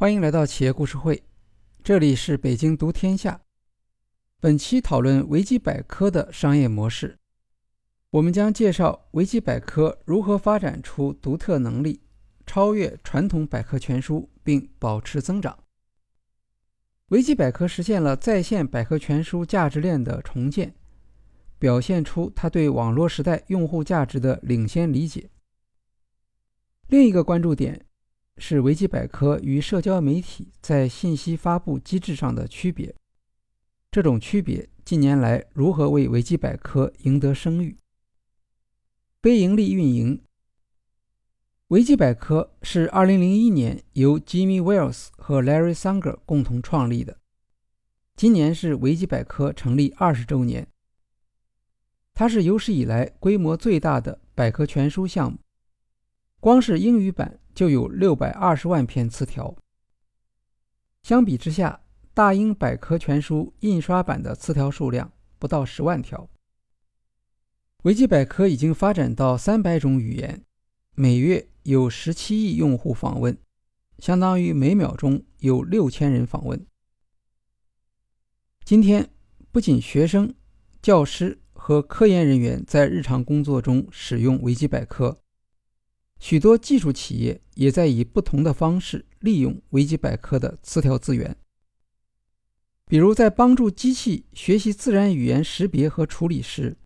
欢迎来到企业故事会，这里是北京读天下。本期讨论维基百科的商业模式，我们将介绍维基百科如何发展出独特能力，超越传统百科全书并保持增长。维基百科实现了在线百科全书价值链的重建，表现出它对网络时代用户价值的领先理解。另一个关注点。是维基百科与社交媒体在信息发布机制上的区别。这种区别近年来如何为维基百科赢得声誉？非盈利运营。维基百科是2001年由 Jimmy Wales 和 Larry Sanger 共同创立的。今年是维基百科成立二十周年。它是有史以来规模最大的百科全书项目。光是英语版就有六百二十万篇词条。相比之下，大英百科全书印刷版的词条数量不到十万条。维基百科已经发展到三百种语言，每月有十七亿用户访问，相当于每秒钟有六千人访问。今天，不仅学生、教师和科研人员在日常工作中使用维基百科。许多技术企业也在以不同的方式利用维基百科的词条资源，比如在帮助机器学习自然语言识别和处理时，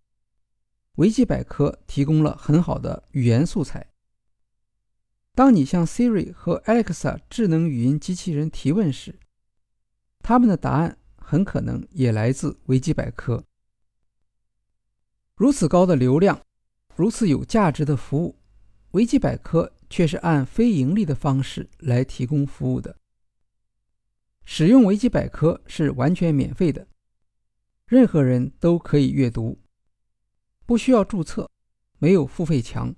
维基百科提供了很好的语言素材。当你向 Siri 和 Alexa 智能语音机器人提问时，他们的答案很可能也来自维基百科。如此高的流量，如此有价值的服务。维基百科却是按非盈利的方式来提供服务的。使用维基百科是完全免费的，任何人都可以阅读，不需要注册，没有付费墙。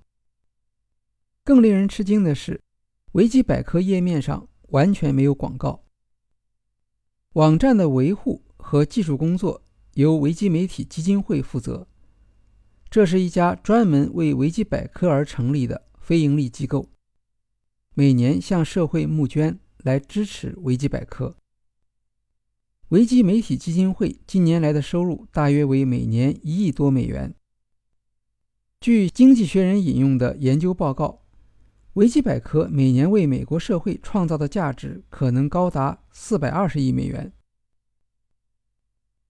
更令人吃惊的是，维基百科页面上完全没有广告。网站的维护和技术工作由维基媒体基金会负责，这是一家专门为维基百科而成立的。非营利机构每年向社会募捐来支持维基百科。维基媒体基金会近年来的收入大约为每年一亿多美元。据《经济学人》引用的研究报告，维基百科每年为美国社会创造的价值可能高达四百二十亿美元。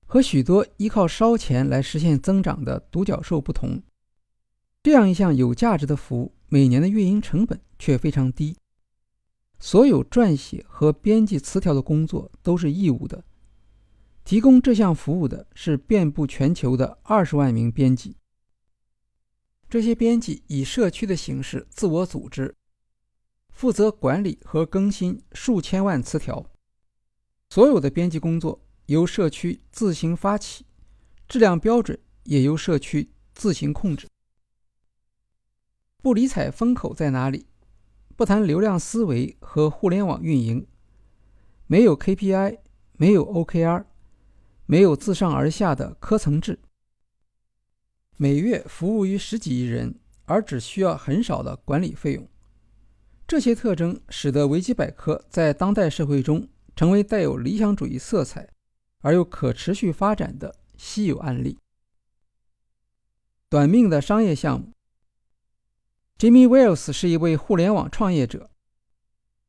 和许多依靠烧钱来实现增长的独角兽不同，这样一项有价值的服务。每年的运营成本却非常低。所有撰写和编辑词条的工作都是义务的。提供这项服务的是遍布全球的二十万名编辑。这些编辑以社区的形式自我组织，负责管理和更新数千万词条。所有的编辑工作由社区自行发起，质量标准也由社区自行控制。不理睬风口在哪里，不谈流量思维和互联网运营，没有 KPI，没有 OKR，没有自上而下的科层制，每月服务于十几亿人，而只需要很少的管理费用。这些特征使得维基百科在当代社会中成为带有理想主义色彩而又可持续发展的稀有案例。短命的商业项目。Jimmy Wales 是一位互联网创业者。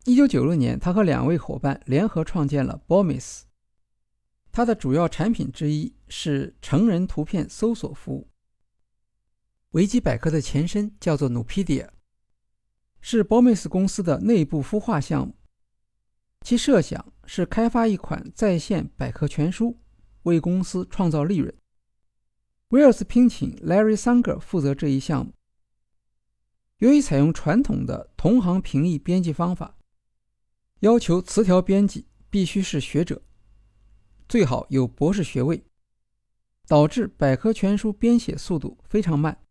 1996年，他和两位伙伴联合创建了 Bomis。它的主要产品之一是成人图片搜索服务。维基百科的前身叫做 Nupedia，是 Bomis 公司的内部孵化项目。其设想是开发一款在线百科全书，为公司创造利润。Wales 聘请 Larry Sanger 负责这一项目。由于采用传统的同行评议编辑方法，要求词条编辑必须是学者，最好有博士学位，导致百科全书编写速度非常慢，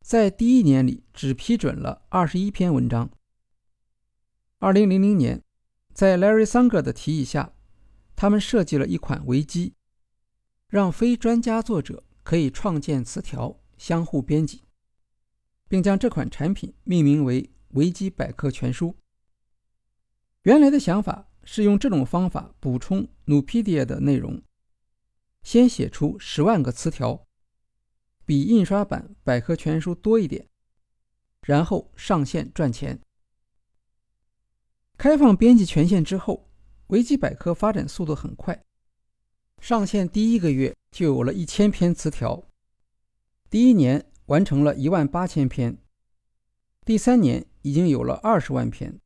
在第一年里只批准了二十一篇文章。二零零零年，在 Larry Sanger 的提议下，他们设计了一款维基，让非专家作者可以创建词条，相互编辑。并将这款产品命名为维基百科全书。原来的想法是用这种方法补充 Nupedia 的内容，先写出十万个词条，比印刷版百科全书多一点，然后上线赚钱。开放编辑权限之后，维基百科发展速度很快，上线第一个月就有了一千篇词条，第一年完成了一万八千篇，第三年已经有了二十万篇。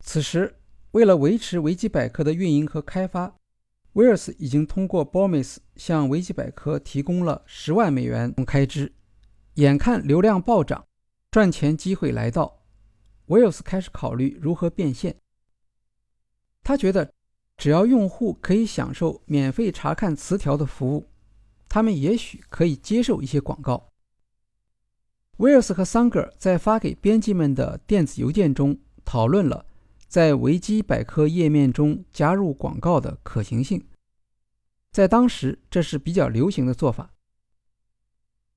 此时，为了维持维基百科的运营和开发，威尔斯已经通过 Bomis 向维基百科提供了十万美元开支。眼看流量暴涨，赚钱机会来到，威尔斯开始考虑如何变现。他觉得，只要用户可以享受免费查看词条的服务，他们也许可以接受一些广告。威尔斯和桑格尔在发给编辑们的电子邮件中讨论了。在维基百科页面中加入广告的可行性，在当时这是比较流行的做法。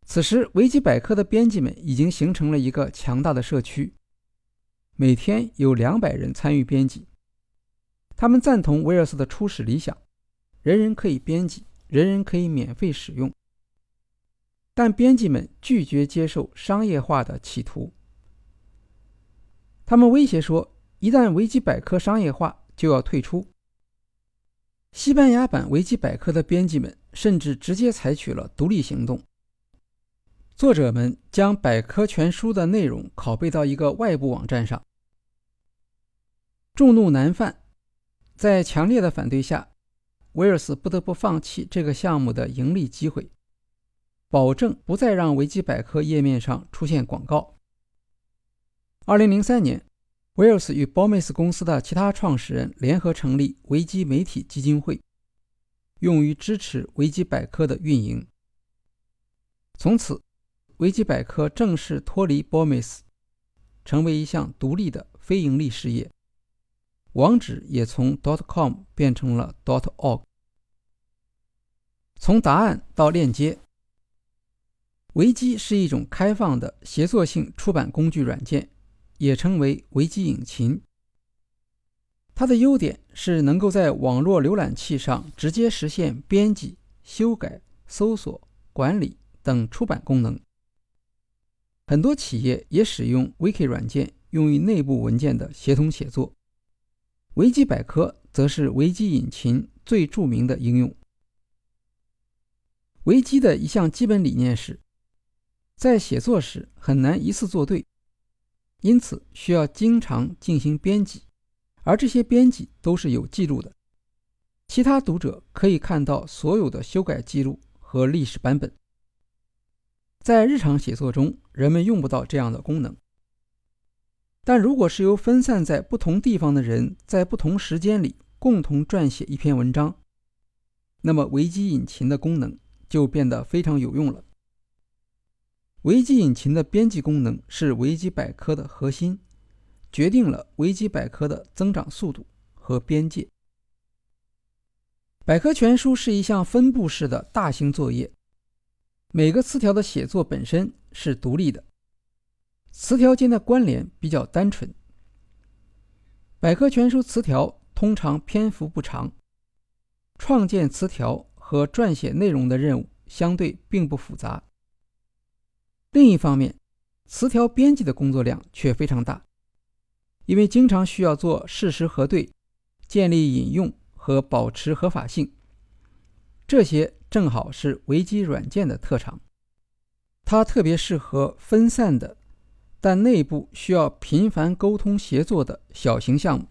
此时，维基百科的编辑们已经形成了一个强大的社区，每天有两百人参与编辑。他们赞同威尔斯的初始理想：人人可以编辑，人人可以免费使用。但编辑们拒绝接受商业化的企图，他们威胁说。一旦维基百科商业化，就要退出。西班牙版维基百科的编辑们甚至直接采取了独立行动。作者们将百科全书的内容拷贝到一个外部网站上。众怒难犯，在强烈的反对下，威尔斯不得不放弃这个项目的盈利机会，保证不再让维基百科页面上出现广告。二零零三年。威尔斯与 Bomis 公司的其他创始人联合成立维基媒体基金会，用于支持维基百科的运营。从此，维基百科正式脱离 Bomis，成为一项独立的非盈利事业。网址也从 dot.com 变成了 dot.org。从答案到链接，维基是一种开放的协作性出版工具软件。也称为维基引擎。它的优点是能够在网络浏览器上直接实现编辑、修改、搜索、管理等出版功能。很多企业也使用 Wiki 软件用于内部文件的协同写作。维基百科则是维基引擎最著名的应用。维基的一项基本理念是，在写作时很难一次做对。因此，需要经常进行编辑，而这些编辑都是有记录的。其他读者可以看到所有的修改记录和历史版本。在日常写作中，人们用不到这样的功能。但如果是由分散在不同地方的人在不同时间里共同撰写一篇文章，那么维基引擎的功能就变得非常有用了。维基引擎的编辑功能是维基百科的核心，决定了维基百科的增长速度和边界。百科全书是一项分布式的大型作业，每个词条的写作本身是独立的，词条间的关联比较单纯。百科全书词条通常篇幅不长，创建词条和撰写内容的任务相对并不复杂。另一方面，词条编辑的工作量却非常大，因为经常需要做事实核对、建立引用和保持合法性，这些正好是维基软件的特长。它特别适合分散的，但内部需要频繁沟通协作的小型项目。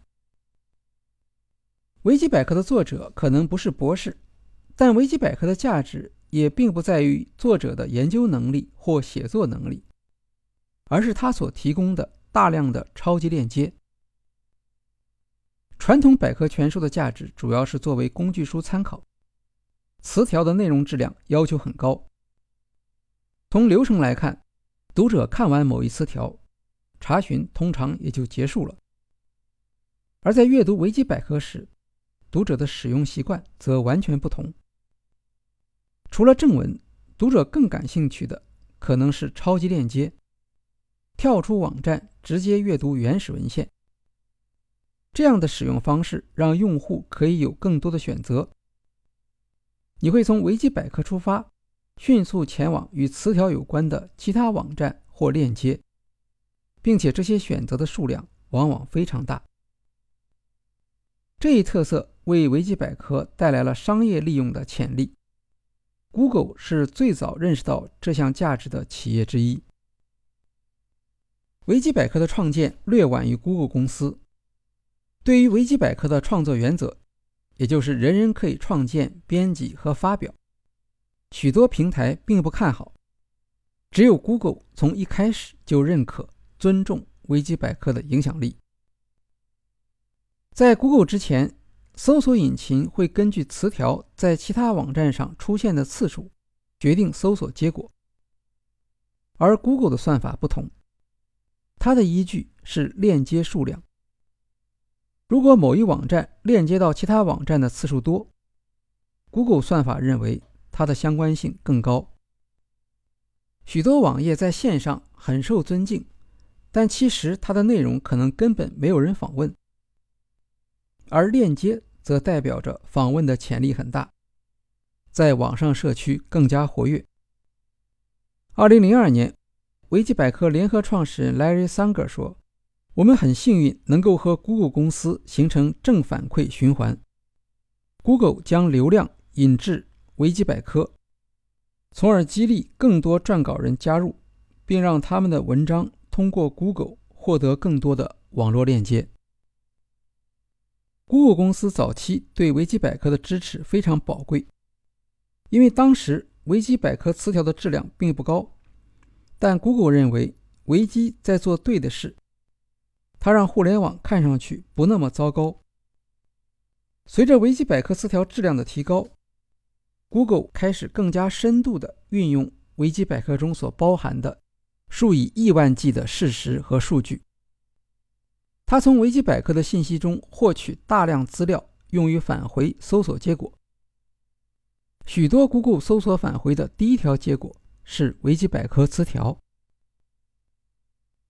维基百科的作者可能不是博士，但维基百科的价值。也并不在于作者的研究能力或写作能力，而是他所提供的大量的超级链接。传统百科全书的价值主要是作为工具书参考，词条的内容质量要求很高。从流程来看，读者看完某一词条，查询通常也就结束了。而在阅读维基百科时，读者的使用习惯则完全不同。除了正文，读者更感兴趣的可能是超级链接，跳出网站直接阅读原始文献。这样的使用方式让用户可以有更多的选择。你会从维基百科出发，迅速前往与词条有关的其他网站或链接，并且这些选择的数量往往非常大。这一特色为维基百科带来了商业利用的潜力。Google 是最早认识到这项价值的企业之一。维基百科的创建略晚于 Google 公司。对于维基百科的创作原则，也就是人人可以创建、编辑和发表，许多平台并不看好。只有 Google 从一开始就认可、尊重维基百科的影响力。在 Google 之前，搜索引擎会根据词条在其他网站上出现的次数，决定搜索结果。而 Google 的算法不同，它的依据是链接数量。如果某一网站链接到其他网站的次数多，Google 算法认为它的相关性更高。许多网页在线上很受尊敬，但其实它的内容可能根本没有人访问，而链接则代表着访问的潜力很大，在网上社区更加活跃。二零零二年，维基百科联合创始人 Larry Sanger 说。我们很幸运能够和 Google 公司形成正反馈循环。Google 将流量引至维基百科，从而激励更多撰稿人加入，并让他们的文章通过 Google 获得更多的网络链接。Google 公司早期对维基百科的支持非常宝贵，因为当时维基百科词条的质量并不高，但 Google 认为维基在做对的事。它让互联网看上去不那么糟糕。随着维基百科词条质量的提高，Google 开始更加深度地运用维基百科中所包含的数以亿万计的事实和数据。他从维基百科的信息中获取大量资料，用于返回搜索结果。许多 Google 搜索返回的第一条结果是维基百科词条。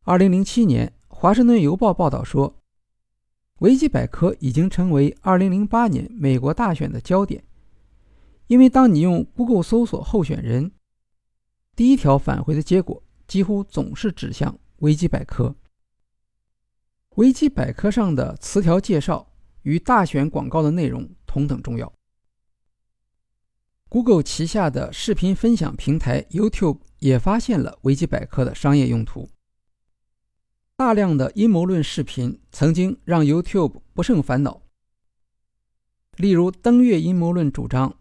二零零七年。《华盛顿邮报》报道说，维基百科已经成为2008年美国大选的焦点，因为当你用 Google 搜索候选人，第一条返回的结果几乎总是指向维基百科。维基百科上的词条介绍与大选广告的内容同等重要。Google 旗下的视频分享平台 YouTube 也发现了维基百科的商业用途。大量的阴谋论视频曾经让 YouTube 不胜烦恼。例如，登月阴谋论主张，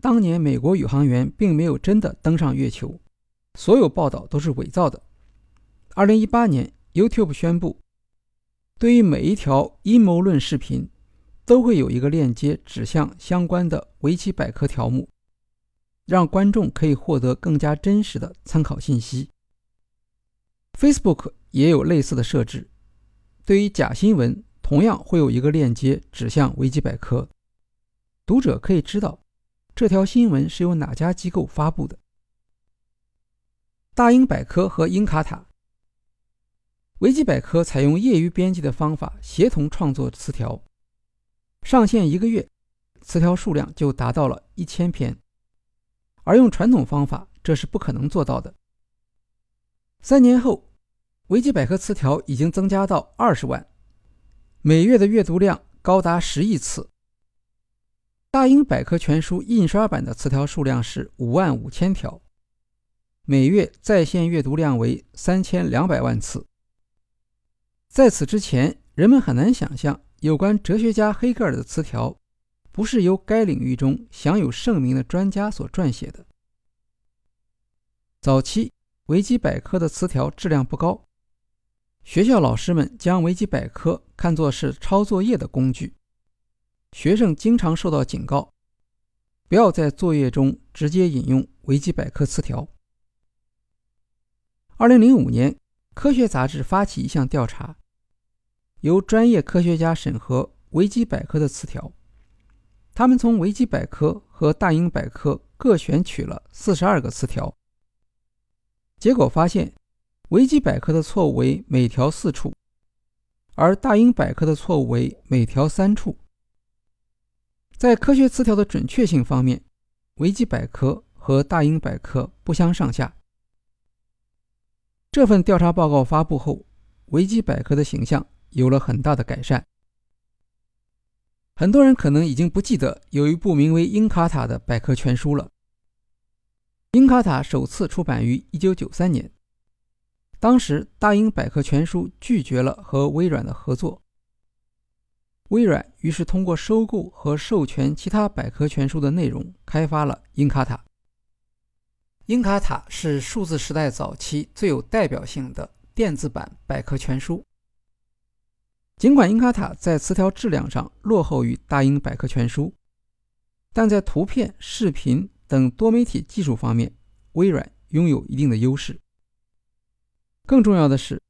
当年美国宇航员并没有真的登上月球，所有报道都是伪造的。2018年，YouTube 宣布，对于每一条阴谋论视频，都会有一个链接指向相关的维基百科条目，让观众可以获得更加真实的参考信息。Facebook。也有类似的设置，对于假新闻，同样会有一个链接指向维基百科，读者可以知道这条新闻是由哪家机构发布的。大英百科和英卡塔，维基百科采用业余编辑的方法协同创作词条，上线一个月，词条数量就达到了一千篇，而用传统方法这是不可能做到的。三年后。维基百科词条已经增加到二十万，每月的阅读量高达十亿次。大英百科全书印刷版的词条数量是五万五千条，每月在线阅读量为三千两百万次。在此之前，人们很难想象有关哲学家黑格尔的词条不是由该领域中享有盛名的专家所撰写的。早期维基百科的词条质量不高。学校老师们将维基百科看作是抄作业的工具，学生经常受到警告，不要在作业中直接引用维基百科词条。二零零五年，科学杂志发起一项调查，由专业科学家审核维基百科的词条，他们从维基百科和大英百科各选取了四十二个词条，结果发现。维基百科的错误为每条四处，而大英百科的错误为每条三处。在科学词条的准确性方面，维基百科和大英百科不相上下。这份调查报告发布后，维基百科的形象有了很大的改善。很多人可能已经不记得有一部名为《英卡塔》的百科全书了。《英卡塔》首次出版于1993年，当时大英百科全书拒绝了和微软的合作。微软于是通过收购和授权其他百科全书的内容，开发了英卡塔。英卡塔是数字时代早期最有代表性的电子版百科全书。尽管英卡塔在词条质量上落后于大英百科全书，但在图片、视频等多媒体技术方面，微软拥有一定的优势。更重要的是，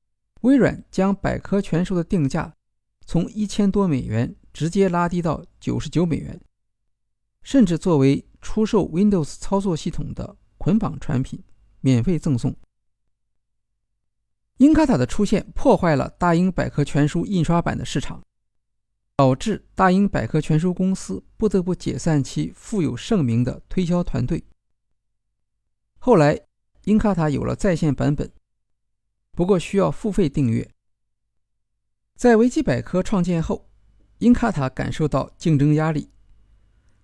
微软将百科全书的定价。从一千多美元直接拉低到九十九美元，甚至作为出售 Windows 操作系统的捆绑产品，免费赠送。英卡塔的出现破坏了大英百科全书印刷版的市场，导致大英百科全书公司不得不解散其富有盛名的推销团队。后来，英卡塔有了在线版本，不过需要付费订阅。在维基百科创建后，英卡塔感受到竞争压力。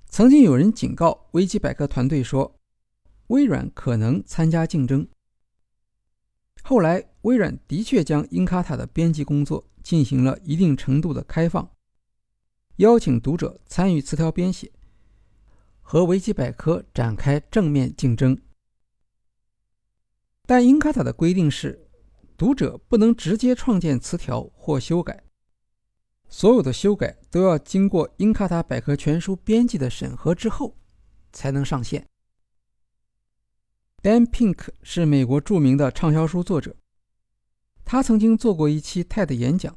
曾经有人警告维基百科团队说，微软可能参加竞争。后来，微软的确将英卡塔的编辑工作进行了一定程度的开放，邀请读者参与词条编写，和维基百科展开正面竞争。但英卡塔的规定是。读者不能直接创建词条或修改，所有的修改都要经过英卡塔百科全书编辑的审核之后才能上线。Dan Pink 是美国著名的畅销书作者，他曾经做过一期 TED 演讲，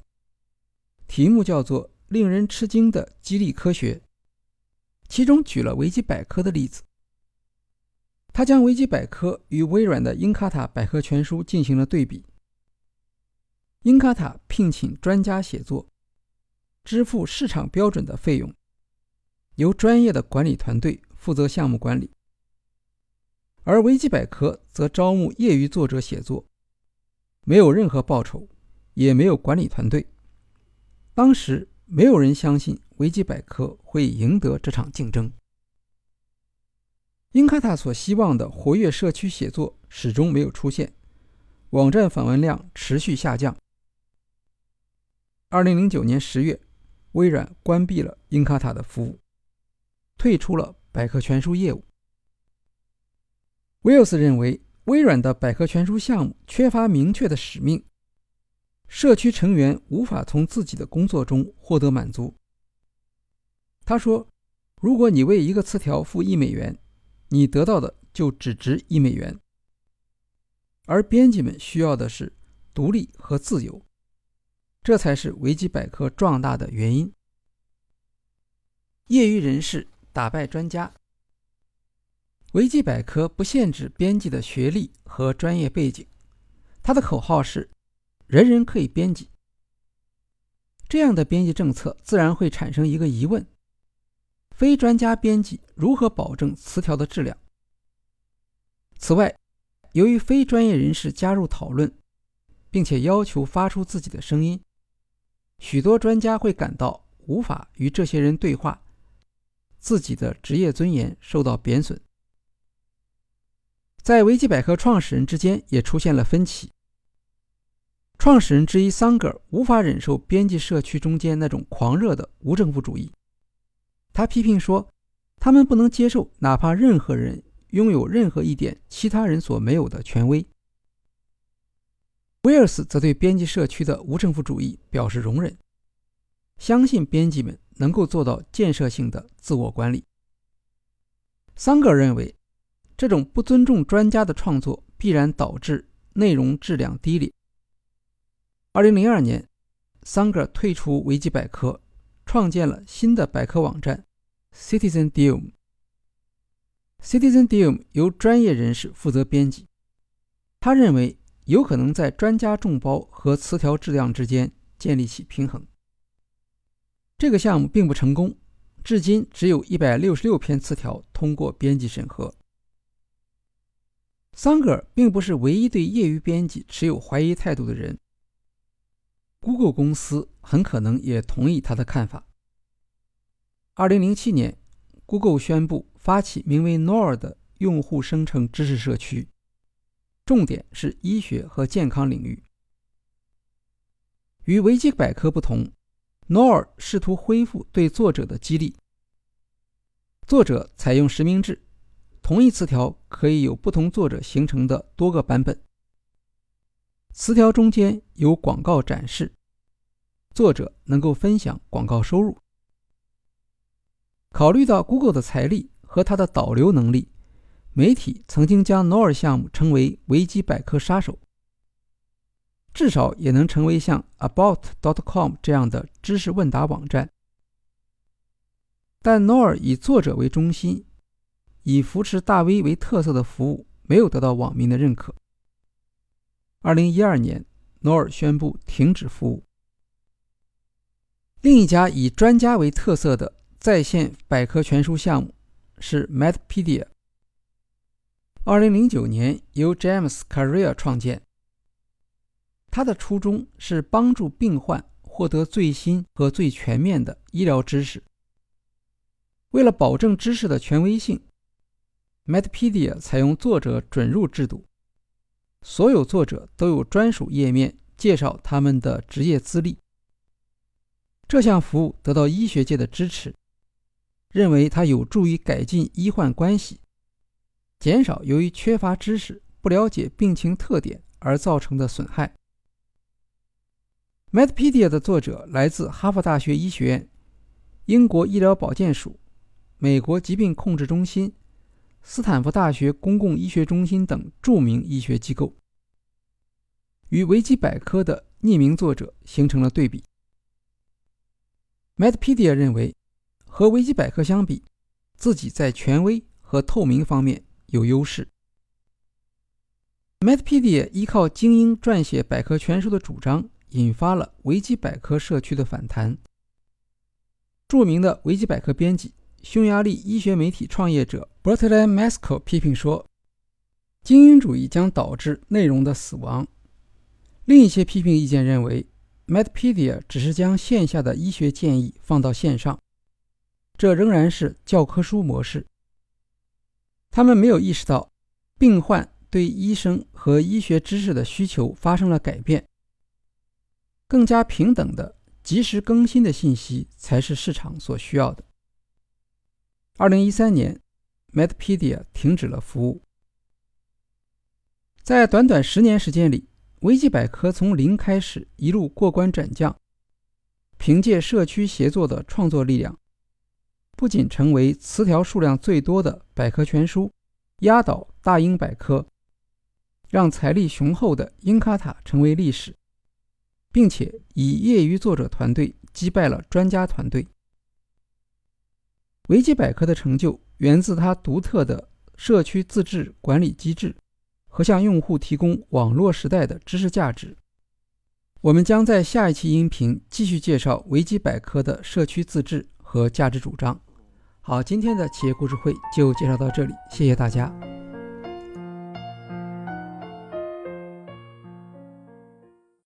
题目叫做《令人吃惊的激励科学》，其中举了维基百科的例子。他将维基百科与微软的英卡塔百科全书进行了对比。英卡塔聘请专家写作，支付市场标准的费用，由专业的管理团队负责项目管理；而维基百科则招募业余作者写作，没有任何报酬，也没有管理团队。当时没有人相信维基百科会赢得这场竞争。英卡塔所希望的活跃社区写作始终没有出现，网站访问量持续下降。二零零九年十月，微软关闭了英卡塔的服务，退出了百科全书业务。威尔斯认为，微软的百科全书项目缺乏明确的使命，社区成员无法从自己的工作中获得满足。他说：“如果你为一个词条付一美元，你得到的就只值一美元。而编辑们需要的是独立和自由。”这才是维基百科壮大的原因。业余人士打败专家。维基百科不限制编辑的学历和专业背景，它的口号是“人人可以编辑”。这样的编辑政策自然会产生一个疑问：非专家编辑如何保证词条的质量？此外，由于非专业人士加入讨论，并且要求发出自己的声音。许多专家会感到无法与这些人对话，自己的职业尊严受到贬损。在维基百科创始人之间也出现了分歧。创始人之一桑格尔无法忍受编辑社区中间那种狂热的无政府主义，他批评说，他们不能接受哪怕任何人拥有任何一点其他人所没有的权威。威尔斯则对编辑社区的无政府主义表示容忍，相信编辑们能够做到建设性的自我管理。桑格尔认为，这种不尊重专家的创作必然导致内容质量低劣。二零零二年，桑格尔退出维基百科，创建了新的百科网站 CitizenDome。CitizenDome 由专业人士负责编辑，他认为。有可能在专家众包和词条质量之间建立起平衡。这个项目并不成功，至今只有一百六十六篇词条通过编辑审核。桑格尔并不是唯一对业余编辑持有怀疑态度的人。Google 公司很可能也同意他的看法。二零零七年，Google 宣布发起名为 Nor 的用户生成知识社区，重点是医学和健康领域。与维基百科不同，Nor 试图恢复对作者的激励。作者采用实名制，同一词条可以有不同作者形成的多个版本。词条中间有广告展示，作者能够分享广告收入。考虑到 Google 的财力和它的导流能力，媒体曾经将 Nor 项目称为“维基百科杀手”，至少也能成为像 About.com 这样的知识问答网站。但 Nor 以作者为中心，以扶持大 V 为特色的服务没有得到网民的认可。二零一二年，诺尔宣布停止服务。另一家以专家为特色的在线百科全书项目是 Medpedia。二零零九年由 James Carrier 创建。他的初衷是帮助病患获得最新和最全面的医疗知识。为了保证知识的权威性，Medpedia 采用作者准入制度。所有作者都有专属页面介绍他们的职业资历。这项服务得到医学界的支持，认为它有助于改进医患关系，减少由于缺乏知识、不了解病情特点而造成的损害。Medpedia 的作者来自哈佛大学医学院、英国医疗保健署、美国疾病控制中心。斯坦福大学公共医学中心等著名医学机构，与维基百科的匿名作者形成了对比。Medpedia 认为，和维基百科相比，自己在权威和透明方面有优势。Medpedia 依靠精英撰写百科全书的主张，引发了维基百科社区的反弹。著名的维基百科编辑。匈牙利医学媒体创业者 Bertele m a s k o 批评说：“精英主义将导致内容的死亡。”另一些批评意见认为，Medpedia 只是将线下的医学建议放到线上，这仍然是教科书模式。他们没有意识到，病患对医生和医学知识的需求发生了改变。更加平等的、及时更新的信息才是市场所需要的。二零一三年，Medpedia 停止了服务。在短短十年时间里，维基百科从零开始，一路过关斩将，凭借社区协作的创作力量，不仅成为词条数量最多的百科全书，压倒大英百科，让财力雄厚的英卡塔成为历史，并且以业余作者团队击败了专家团队。维基百科的成就源自它独特的社区自治管理机制和向用户提供网络时代的知识价值。我们将在下一期音频继续介绍维基百科的社区自治和价值主张。好，今天的企业故事会就介绍到这里，谢谢大家。